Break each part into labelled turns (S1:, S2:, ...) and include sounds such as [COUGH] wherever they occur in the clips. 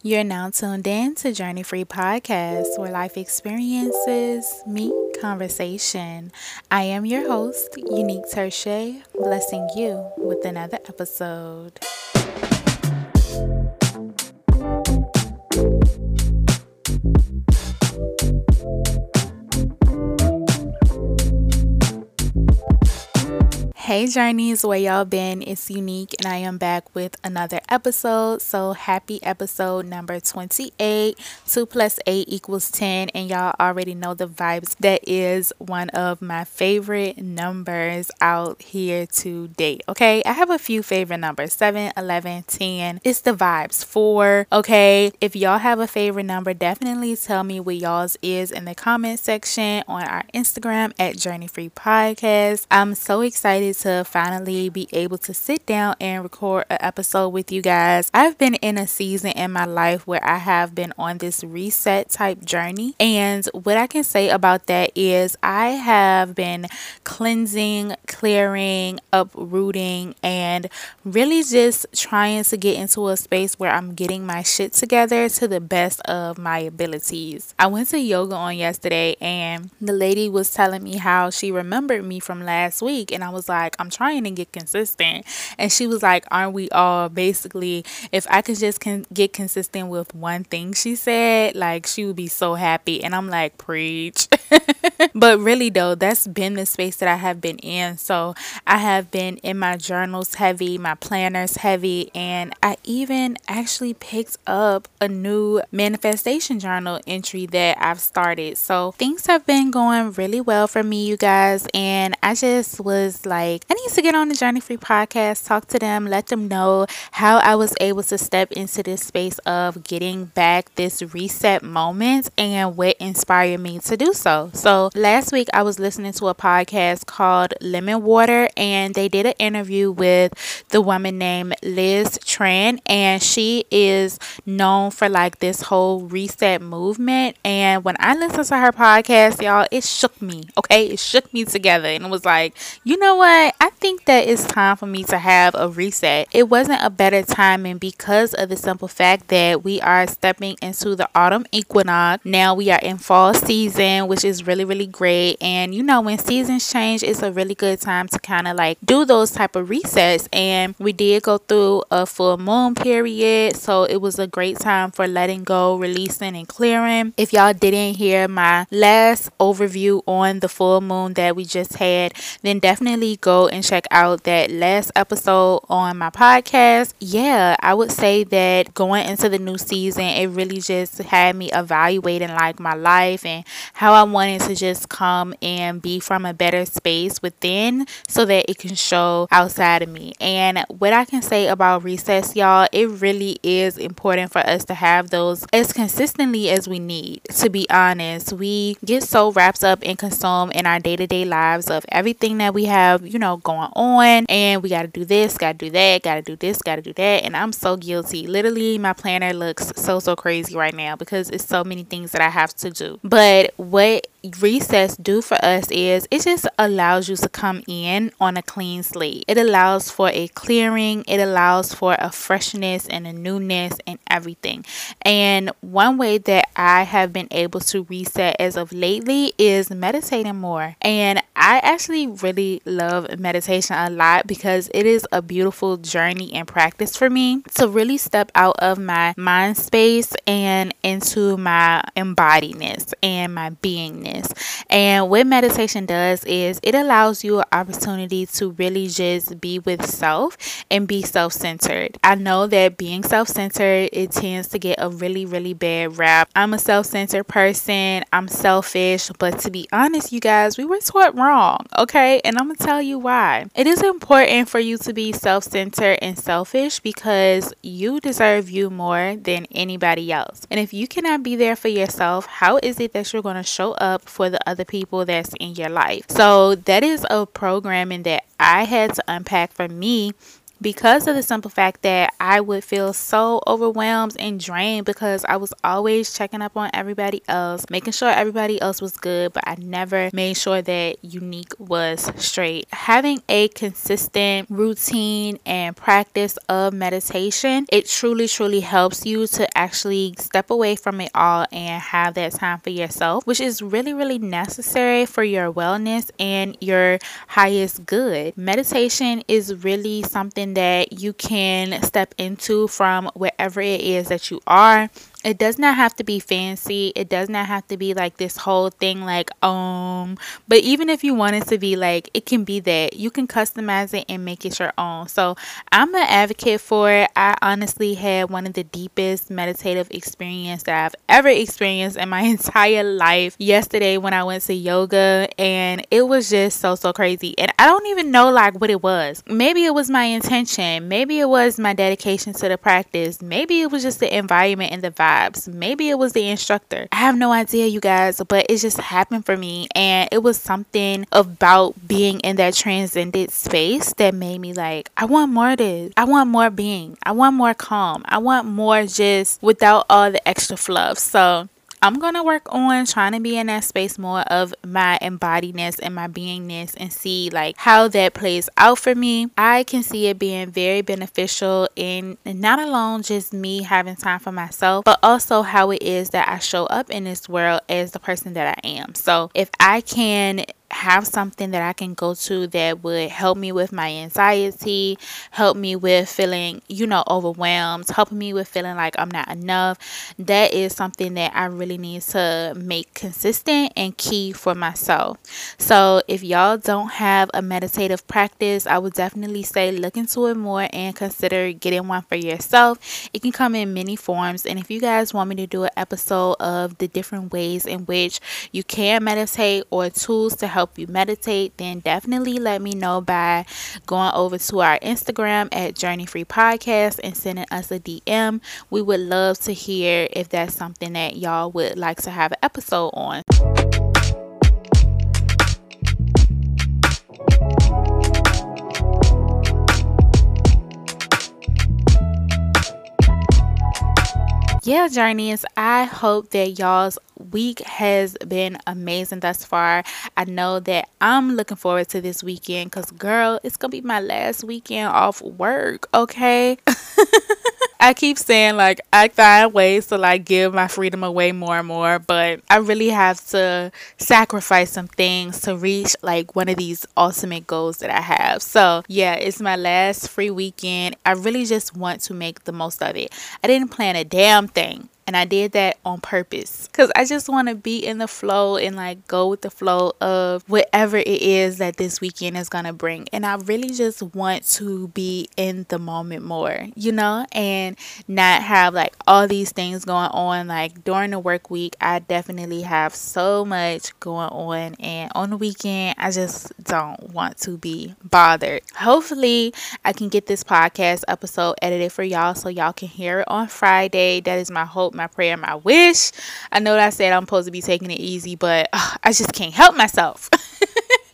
S1: You're now tuned in to Journey Free Podcast, where life experiences meet conversation. I am your host, Uneak Terche, blessing you with another episode. Hey Journeys, where y'all been? It's Uneak and I am back with another episode. So happy episode number 28. 2 plus 8 equals 10 and y'all already know the vibes. That is one of my favorite numbers out here to date. Okay, I have a few favorite numbers 7, 11, 10. It's the vibes. 4. Okay, if y'all have a favorite number, definitely tell me what y'all's is in the comment section on our Instagram at Journey Free Podcast. I'm so excited to finally be able to sit down and record an episode with you guys. I've been in a season in my life where I have been on this reset type journey. And what I can say about that is I have been cleansing, clearing, uprooting, and really just trying to get into a space where I'm getting my shit together to the best of my abilities. I went to yoga on yesterday and the lady was telling me how she remembered me from last week. And I was like, like, I'm trying to get consistent. And she was like, Aren't we all basically, if I could just con- get consistent with one thing, she said, like, she would be so happy. And I'm like, Preach. [LAUGHS] [LAUGHS] but really, though, that's been the space that I have been in. So I have been in my journals heavy, my planners heavy, and I even actually picked up a new manifestation journal entry that I've started. So things have been going really well for me, you guys. And I just was like, I need to get on the Journey Free podcast, talk to them, let them know how I was able to step into this space of getting back this reset moment and what inspired me to do so. So, last week I was listening to a podcast called Lemon Water, and they did an interview with the woman named Liz Tran, and she is known for like this whole reset movement. And when I listened to her podcast, y'all, it shook me, okay? It shook me together, and it was like, you know what? I think that it's time for me to have a reset. It wasn't a better timing because of the simple fact that we are stepping into the autumn equinox. Now we are in fall season, which is really, really great. And you know, when seasons change, it's a really good time to kind of like do those type of resets. And we did go through a full moon period, so it was a great time for letting go, releasing, and clearing. If y'all didn't hear my last overview on the full moon that we just had, then definitely go and check out that last episode on my podcast. Yeah, I would say that going into the new season, it really just had me evaluating like my life and how I wanted to just come and be from a better space within so that it can show outside of me. And what I can say about recess, y'all, it really is important for us to have those as consistently as we need. To be honest, we get so wrapped up and consumed in our day to day lives of everything that we have, you know going on and we got to do this, got to do that, got to do this, got to do that. And I'm so guilty. Literally, my planner looks so, so crazy right now because it's so many things that I have to do. But what recess do for us is it just allows you to come in on a clean slate. It allows for a clearing, it allows for a freshness and a newness and everything. And one way that I have been able to reset as of lately is meditating more. And I actually really love meditation a lot because it is a beautiful journey and practice for me to really step out of my mind space and into my embodiness and my beingness. And what meditation does is it allows you an opportunity to really just be with self and be self centered. I know that being self centered, it tends to get a really, really bad rap. I'm a self centered person, I'm selfish, but to be honest, you guys, we were taught wrong, okay? And I'm gonna tell you why. It is important for you to be self centered and selfish because you deserve you more than anybody else. And if you cannot be there for yourself, how is it that you're to show up for the other people that's in your life? So, that is a programming that I had to unpack for me because of the simple fact that I would feel so overwhelmed and drained because I was always checking up on everybody else, making sure everybody else was good, but I never made sure that Uneak was straight. Having a consistent routine and practice of meditation, it truly, truly helps you to actually step away from it all and have that time for yourself, which is really, really necessary for your wellness and your highest good. Meditation is really something that you can step into from wherever it is that you are it does not have to be fancy. It does not have to be like this whole thing like um but even if you want it to be like it can be that. You can customize it and make it your own. So I'm an advocate for it. I honestly had one of the deepest meditative experience that I've ever experienced in my [LAUGHS] entire life yesterday when I went to yoga and it was just so so crazy. And I don't even know like what it was. Maybe it was my intention. Maybe it was my dedication to the practice. Maybe it was just the environment and the vibe vibes. Maybe it was the instructor. I have no idea, you guys, but it just happened for me. And it was something about being in that transcendent space that made me like, I want more of this. I want more being. I want more calm. I want more just without all the extra fluff. So I'm going to work on trying to be in that space more of my embodiedness and my beingness and see like how that plays out for me. I can see it being very beneficial in not alone just me having time for myself, but also how it is that I show up in this world as the person that I am. So if I can have something that I can go to that would help me with my anxiety, help me with feeling, you know, overwhelmed, helping me with feeling like I'm not enough. That is something that I really need to make consistent and key for myself. So, if y'all don't have a meditative practice, I would definitely say look into it more and consider getting one for yourself. It can come in many forms. And if you guys want me to do an episode of the different ways in which you can meditate or tools to help help you meditate, then definitely let me know by going over to our Instagram at Journey Free Podcast and sending us a DM. We would love to hear if that's something that y'all would like to have an episode on. Yeah, journeys, I hope that y'all's week has been amazing thus far. I know that I'm looking forward to this weekend because, girl, it's going to be my last weekend off work, okay? [LAUGHS] I keep saying like I find ways to like give my freedom away more and more, but I really have to sacrifice some things to reach like one of these ultimate goals that I have. So, yeah, it's my last free weekend. I really just want to make the most of it. I didn't plan a damn thing. And I did that on purpose because I just want to be in the flow and like go with the flow of whatever it is that this weekend is going to bring. And I really just want to be in the moment more, you know, and not have like all these things going on. Like during the work week, I definitely have so much going on. And on the weekend, I just don't want to be bothered. Hopefully, I can get this podcast episode edited for y'all so y'all can hear it on Friday. That is my hope my prayer, my wish. I know that I said I'm supposed to be taking it easy, but uh, I just can't help myself. [LAUGHS]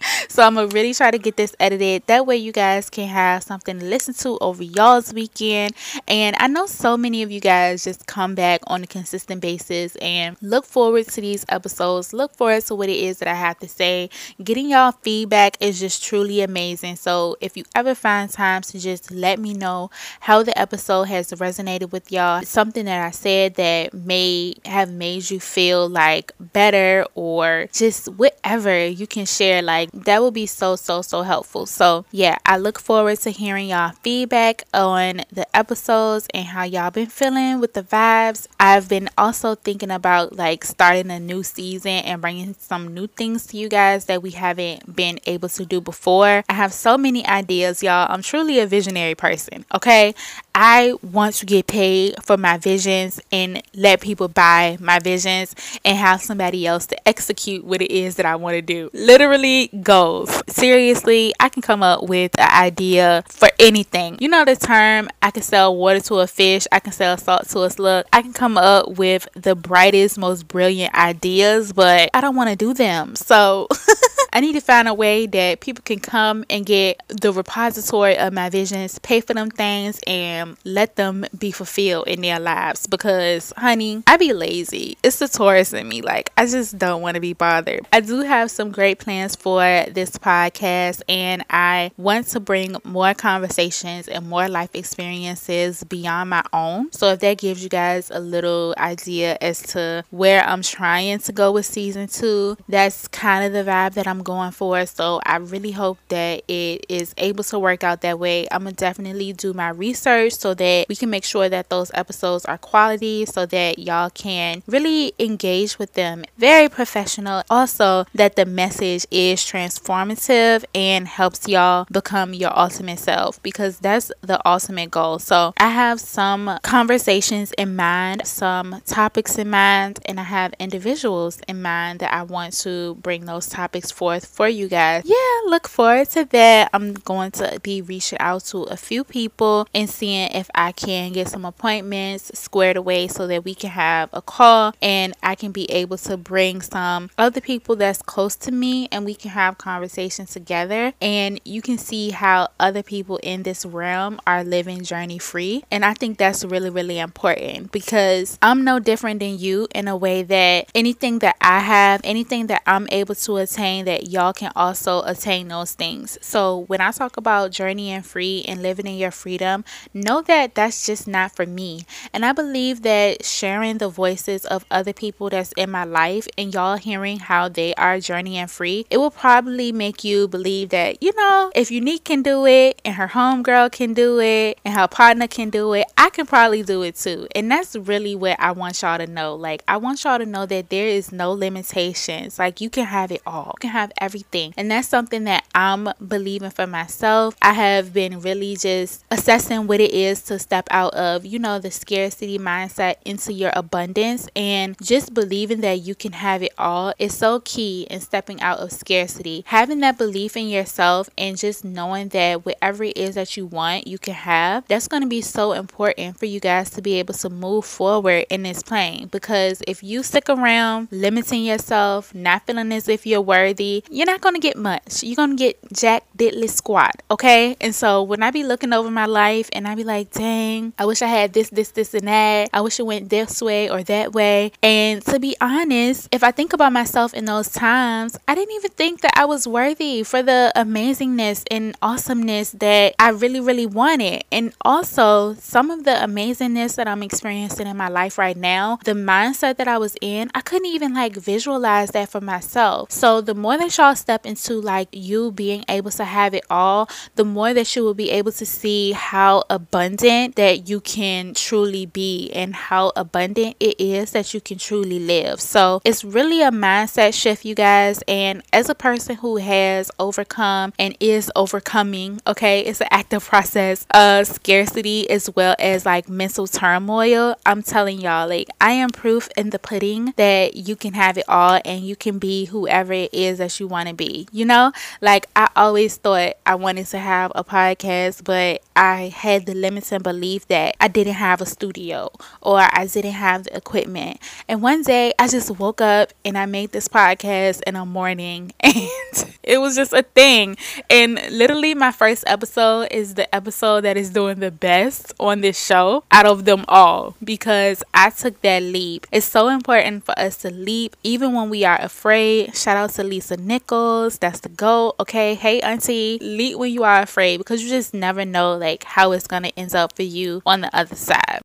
S1: [LAUGHS] so I'm gonna really try to get this edited. That way you guys can have something to listen to over y'all's weekend. And I know so many of you guys just come back on a consistent basis and look forward to these episodes. Look forward to what it is that I have to say. Getting y'all feedback is just truly amazing. So if you ever find time to just let me know how the episode has resonated with y'all, something that I said that may have made you feel like better or just whatever you can share like that will be so, so, so helpful. So, yeah, I look forward to hearing y'all feedback on the episodes and how y'all been feeling with the vibes. I've been also thinking about like starting a new season and bringing some new things to you guys that we haven't been able to do before. I have so many ideas, y'all. I'm truly a visionary person, okay? I want to get paid for my visions and let people buy my visions and have somebody else to execute what it is that I want to do. Literally goals. Seriously, I can come up with an idea for anything. You know the term, I can sell water to a fish, I can sell salt to a slug. I can come up with the brightest, most brilliant ideas, but I don't want to do them. So [LAUGHS] I need to find a way that people can come and get the repository of my visions, pay for them things, and let them be fulfilled in their lives. Because, honey, I be lazy. It's the Taurus in me. Like, I just don't want to be bothered. I do have some great plans for this podcast, and I want to bring more conversations and more life experiences beyond my own. So, if that gives you guys a little idea as to where I'm trying to go with season two, that's kind of the vibe that I'm going for. So, I really hope that it is able to work out that way. I'm gonna definitely do my research so that we can make sure that those episodes are quality so that y'all can really engage with them. Very professional. Also, that the message is transformative and helps y'all become your ultimate self because that's the ultimate goal. So, I have some conversations in mind, some topics in mind, and I have individuals in mind that I want to bring those topics forth for you guys. Yeah, look forward to that. I'm going to be reaching out to a few people and seeing if I can get some appointments squared away so that we can have a call and I can be able to bring some other people that's close to me and we can have conversations together and you can see how other people in this realm are living journey free. And I think that's really, really important because I'm no different than you in a way that anything that I have, anything that I'm able to attain, that y'all can also attain those things. So when I talk about journeying free and living in your freedom, know that that's just not for me. And I believe that sharing the voices of other people that's in my life and y'all hearing how they are journeying free, it will probably make you believe that, you know, if Uneak can do it and her homegirl can do it and her partner can do it, I can probably do it too. And that's really what I want y'all to know. Like, I want y'all to know that there is no limitations. Like, you can have it all, you can have everything. And that's something that I'm believing for myself. I have been really just assessing what it is to step out of, you know, the scarcity mindset into your abundance and just believing that you can have it all is so key in stepping out of scarcity. Having that belief in yourself and just knowing that whatever it is that you want, you can have, that's going to be so important for you guys to be able to move forward in this plane. Because if you stick around limiting yourself, not feeling as if you're worthy, you're not going to get much. You're going to get jack diddly squat, okay? And so when I be looking over my life and I be like, dang, I wish I had this, this, this, and that. I wish it went this way or that way. And to be honest, if I think about myself in those times, I didn't even think that I was worthy for the amazingness and awesomeness that I really, really wanted. And also, some of the amazingness that I'm experiencing in my life right now, the mindset that I was in, I couldn't even like visualize that for myself. So, the more that y'all step into like you being able to have it all, the more that you will be able to see how abundant that you can truly be and how abundant it is that you can truly live. So, it's really a mindset shift, you guys. And as a person who has overcome and is overcoming, okay, it's an active process of scarcity as well as like mental turmoil. I'm telling y'all, like, I am proof in the pudding that you can have it all and you can be whoever it is that you want to be. You know, like, I always thought I wanted to have a podcast, but I had the limiting belief that I didn't have a studio or I didn't have the equipment. And one day I just woke up and I made this podcast in the morning [LAUGHS] and it was just a thing. And literally, my first episode is the episode that is doing the best on this show out of them all because I took that leap. It's so important for us to leap even when we are afraid. Shout out to Lisa Nichols. That's the goal. Okay. Hey, Auntie, leap when you are afraid because you just never know like how it's going to end up for you on the other side.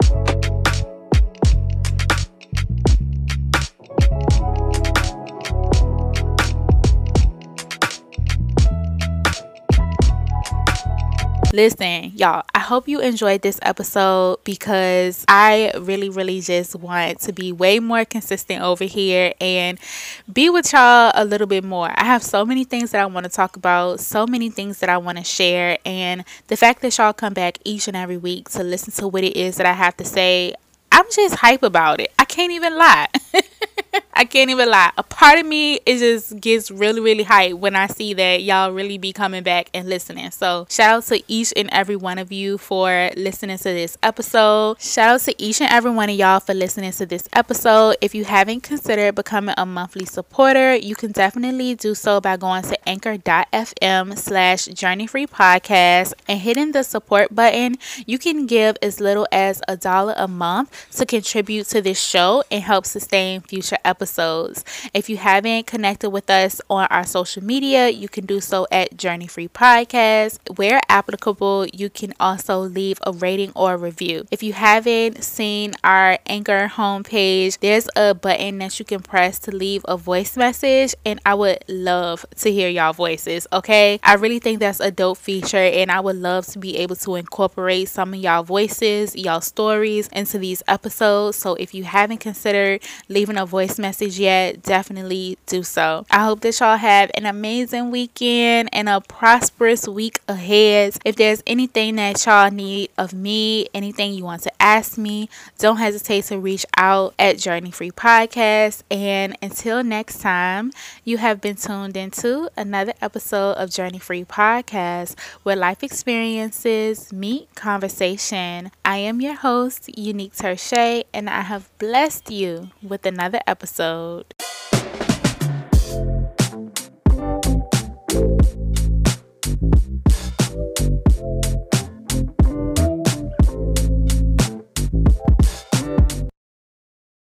S1: Listen, y'all, I hope you enjoyed this episode because I really, really just want to be way more consistent over here and be with y'all a little bit more. I have so many things that I want to talk about, so many things that I want to share, and the fact that y'all come back each and every week to listen to what it is that I have to say, I'm just hype about it. I can't even lie. [LAUGHS] I can't even lie. A part of me it just gets really, really hyped when I see that y'all really be coming back and listening. So shout out to each and every one of you for listening to this episode. Shout out to each and every one of y'all for listening to this episode. If you haven't considered becoming a monthly supporter, you can definitely do so by going to anchor.fm slash journey free podcast and hitting the support button. You can give as little as a dollar a month to contribute to this show and help sustain future episodes. If you haven't connected with us on our social media, you can do so at Journey Free Podcast. Where applicable, you can also leave a rating or a review. If you haven't seen our Anchor homepage, there's a button that you can press to leave a voice message, and I would love to hear y'all voices. Okay, I really think that's a dope feature, and I would love to be able to incorporate some of y'all voices, y'all stories into these episodes. So if you haven't considered leaving a voice message yet, definitely do so. I hope that y'all have an amazing weekend and a prosperous week ahead. If there's anything that y'all need of me, anything you want to ask me, don't hesitate to reach out at Journey Free Podcast. And until next time, you have been tuned into another episode of Journey Free Podcast where life experiences meet conversation. I am your host, Uneak Terche, and I have blessed you with another episode.